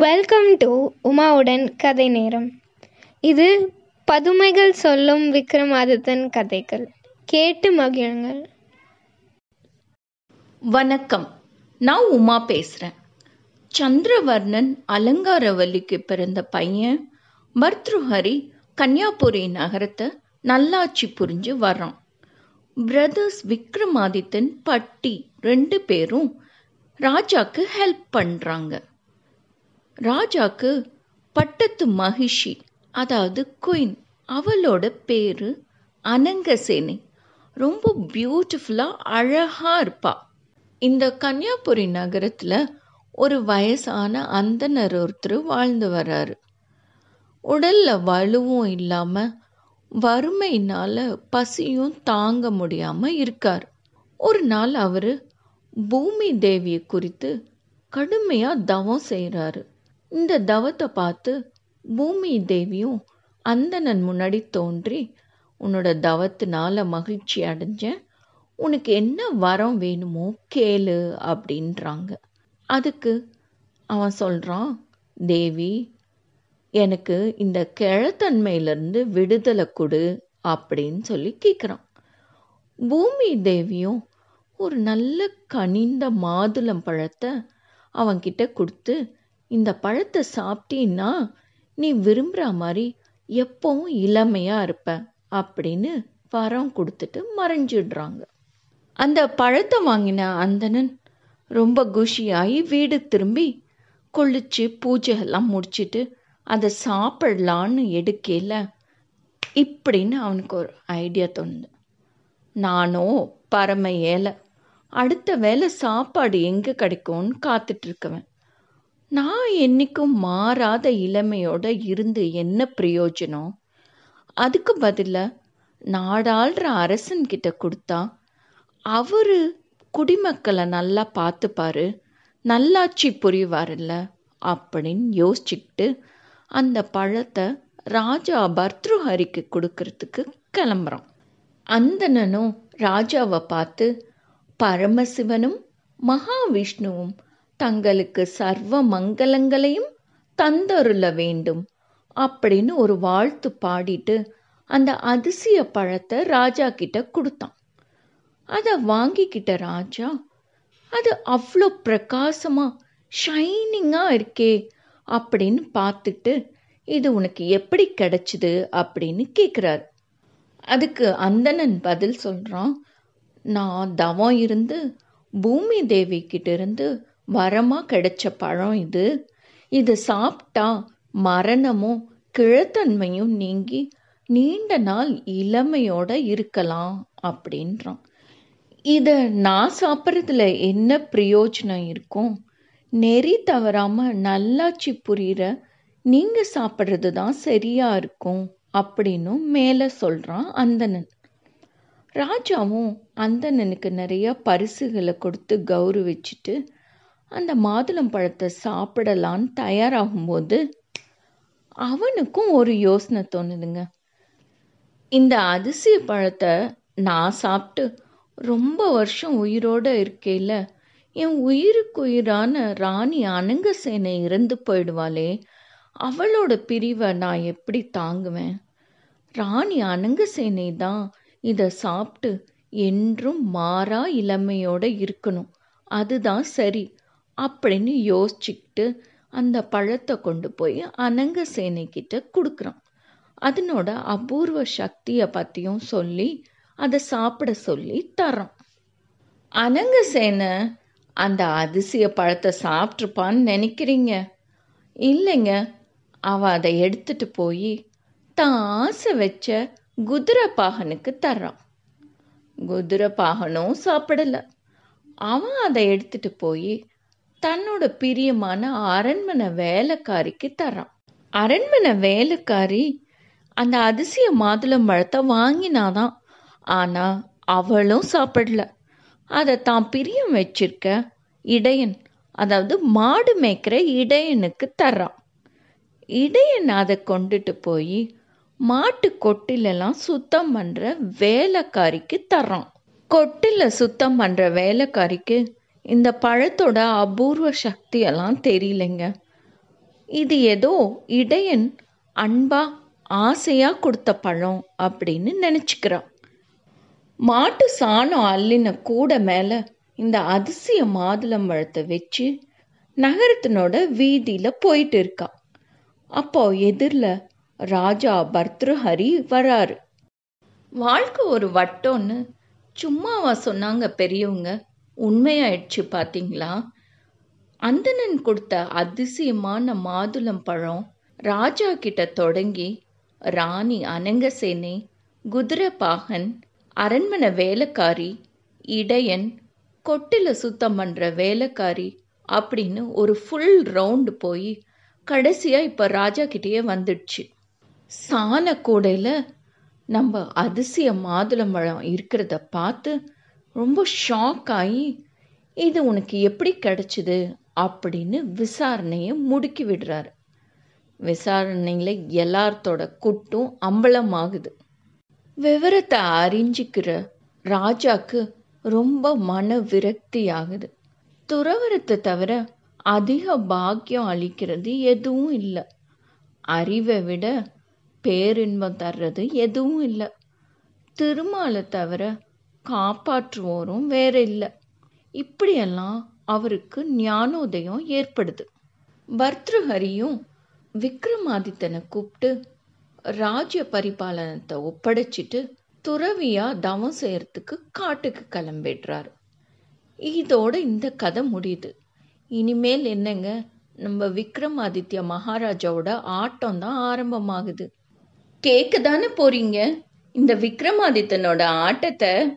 Welcome to உமாவுடன் கதை நேரம். இது பதுமைகள் சொல்லும் விக்ரமாதித்தன் கதைகள். கேட்டு மகிழுங்கள். வணக்கம். நான் உமா பேசுகிறேன் சந்திரவர்ணன் அலங்காரவல்லிக்கு பிறந்த பையன் பர்த்ருஹரி கன்னியாபுரி நகரத்தை நல்லாட்சி புரிஞ்சு வர்றான். பிரதர்ஸ் விக்ரமாதித்தன் பட்டி ரெண்டு பேரும் ராஜாக்கு ஹெல்ப் பண்ணுறாங்க ராஜாக்கு பட்டத்து மகிஷி அதாவது குயின் அவளோட பேரு அனங்கசேனை. ரொம்ப பியூட்டிஃபுல்லாக அழகாக இருப்பா. இந்த கன்னியாகுமரி நகரத்தில் ஒரு வயசான அந்தனர் ஒருத்தர் வாழ்ந்து வர்றாரு உடலில் வலுவும் இல்லாமல் வறுமையினால் பசியும் தாங்க முடியாமல் இருக்கார். ஒரு நாள் அவர் பூமி தேவியை குறித்து கடுமையாக தவம் செய்கிறாரு இந்த தவத்தை பார்த்து பூமி தேவியும் அந்தணன் முன்னாடி தோன்றி உன்னோட தவத்தினால மகிழ்ச்சி அடைஞ்சேன். உனக்கு என்ன வரம் வேணுமோ கேளு அப்படின்றாங்க. அதுக்கு அவன் சொல்கிறான் தேவி எனக்கு இந்த கிழத்தன்மையிலேருந்து விடுதலை கொடு அப்படின்னு சொல்லி கேட்குறான் பூமி தேவியும் ஒரு நல்ல கனிந்த மாதுளம் பழத்தை அவன்கிட்ட கொடுத்து இந்த பழத்தை சாப்பிட்டீன்னா நீ விரும்புகிற மாதிரி எப்பவும் இளமையாக இருப்ப அப்படின்னு வரம் கொடுத்துட்டு மறைஞ்சிடுறாங்க. அந்த பழத்தை வாங்கின அந்தணன் ரொம்ப குஷியாகி வீடு திரும்பி கொளிச்சு பூஜை எல்லாம் அதை சாப்பிடலான்னு எடுக்கல இப்படின்னு அவனுக்கு ஒரு ஐடியா தோணுது. நானோ பரம ஏழை அடுத்த வேலை சாப்பாடு எங்கே கிடைக்கும்னு காத்துட்ருக்கவன் நான் என்றைக்கும் மாறாத இளமையோட இருந்து என்ன பிரயோஜனம்? அதுக்கு பதிலாக நாடாளுற அரசன்கிட்ட கொடுத்தா அவர் குடிமக்களை நல்லா பார்த்துப்பாரு நல்லாட்சி புரிவார்ல அப்படின்னு யோசிச்சுக்கிட்டு அந்த பழத்தை ராஜா பர்த்ருஹரிக்கு கொடுக்கறதுக்கு கிளம்புறான். அந்தணனும் ராஜாவை பார்த்து பரமசிவனும் மகாவிஷ்ணுவும் தங்களுக்கு சர்வ மங்களங்களையும் தந்தருள வேண்டும் அப்படின்னு ஒரு வாழ்த்து பாடிட்டு அந்த அதிசய பழத்தை ராஜா கிட்ட கொடுத்தான். அதை வாங்கிக்கிட்ட ராஜா அது அவ்வளோ பிரகாசமாக ஷைனிங்காக இருக்கே அப்படின்னு பார்த்துட்டு இது உனக்கு எப்படி கிடைச்சிது? அப்படின்னு கேட்குறாரு அதுக்கு அந்தணன் பதில் சொல்கிறான் நான் தவம் இருந்து பூமி தேவி கிட்ட இருந்து வரமாக கிடைச்ச பழம் இது. இது சாப்பிட்டா மரணமும் கிழத்தன்மையும் நீங்கி நீண்ட நாள் இளமையோட இருக்கலாம் அப்படின்றான். இதை நான் சாப்பிட்றதுல என்ன பிரயோஜனம் இருக்கும்? நெறி தவறாமல் நல்லாட்சி புரிகிற நீங்கள் சாப்பிட்றது தான் சரியாக இருக்கும் அப்படின்னும் மேலே சொல்கிறான் அந்தணன். ராஜாவும் அந்தணனுக்கு நிறைய பரிசுகளை கொடுத்து கௌரவிச்சுட்டு அந்த மாதுளம் பழத்தை சாப்பிடலான்னு தயாராகும்போது அவனுக்கும் ஒரு யோசனை தோணுதுங்க. இந்த அதிசய பழத்தை நான் சாப்பிட்டு ரொம்ப வருஷம் உயிரோடு இருக்கையில் என் உயிருக்கு உயிரான ராணி அனங்கசேனை இறந்து போயிடுவாளே அவளோட பிரிவை நான் எப்படி தாங்குவேன்? ராணி அனங்கசேனை தான் இதை சாப்பிட்டு என்றும் மாறா இளமையோட இருக்கணும். அதுதான் சரி. அப்படின்னு யோசிச்சுக்கிட்டு அந்த பழத்தை கொண்டு போய் அனங்கசேனை சேனைக்கிட்ட கொடுக்குறான். அதனோட அபூர்வ சக்தியை பற்றியும் சொல்லி அதை சாப்பிட சொல்லி தரான் அனங்கசேனை அந்த அதிசய பழத்தை சாப்பிட்ருப்பான்னு நினைக்கிறீங்க? இல்லைங்க. அவ அதை எடுத்துட்டு போய் தான் ஆசை வச்ச குதிரை பாகனுக்கு தர்றான். குதிரை பாகனும் சாப்பிடல. அவன் அதை எடுத்துட்டு போய் தன்னோட பிரியமான அரண்மனை வேலைக்காரிக்கு தரான். அரண்மனை வேலைக்காரி அந்த அதிசய மாதுளம் பழத்தை வாங்கினாதான். ஆனால் அவளும் சாப்பிடல. அதை தான் பிரியம் வச்சிருக்க இடையன் அதாவது மாடு மேய்க்கிற இடையனுக்கு தர்றான் இடையன் அதை கொண்டுட்டு போய் மாட்டு கொட்டிலெல்லாம் சுத்தம் பண்ணுற வேலைக்காரிக்கு தர்றான் கொட்டில சுத்தம் பண்ணுற வேலைக்காரிக்கு இந்த பழத்தோட அபூர்வ சக்தியெல்லாம் தெரியலைங்க. இது ஏதோ இடையன் அன்பா ஆசையா கொடுத்த பழம் அப்படின்னு நினச்சிக்கிறான். மாட்டு சாணம் அள்ளின கூட மேலே இந்த அதிசய மாதுளம்பழத்தை வச்சு நகரத்தினோட வீதியில் போயிட்டு இருக்கா. அப்போ எதிரில் ராஜா பர்திருஹரி வராரு. வாழ்க்கை ஒரு வட்டம்னு சும்மாவா சொன்னாங்க பெரியவங்க. உண்மையாயிடுச்சு பார்த்தீங்களா அந்தணன் கொடுத்த அதிசயமான மாதுளம் பழம் ராஜா கிட்ட தொடங்கி ராணி அனங்கசேனே குதிரை பாகன் அரண்மனை வேலைக்காரி இடையன் கொட்டில சுத்தம் பண்ற வேலைக்காரி அப்படின்னு ஒரு ஃபுல் ரவுண்டு போய் கடைசியா இப்ப ராஜா கிட்டேயே வந்துடுச்சு. சாண கூடையில நம்ம அதிசய மாதுளம்பழம் இருக்கிறத பார்த்து ரொம்ப ஷாக் ஆகி இது உனக்கு எப்படி கிடைச்சிது? அப்படின்னு விசாரணையை முடுக்கி விடுறாரு. விசாரணையில் எல்லார்த்தோட குட்டும் அம்பலமாகுது. விவரத்தை அறிஞ்சிக்கிற ராஜாக்கு ரொம்ப மன விரக்தி ஆகுது துறவரத்தை தவிர அதிக பாக்கியம் அளிக்கிறது எதுவும் இல்லை. அறிவை விட பேரின்பம் தர்றது எதுவும் இல்லை. திருமாலை தவிர காப்பாற்றுவோரும் வேற இல்லை. இப்படியெல்லாம் அவருக்கு ஞானோதயம் ஏற்படுது. பர்திருஹரியும் விக்ரமாதித்தனை கூப்பிட்டு ராஜ்ய பரிபாலனத்தை ஒப்படைச்சிட்டு துறவியா தவம் செய்யறதுக்கு காட்டுக்கு கிளம்பிடுறாரு. இதோட இந்த கதை முடியுது. இனிமேல் என்னங்க? நம்ம விக்ரமாதித்ய மகாராஜாவோட ஆட்டம் தான் ஆரம்பமாகுது. கேட்க தானே போறீங்க? இந்த விக்ரமாதித்தனோட ஆட்டத்தை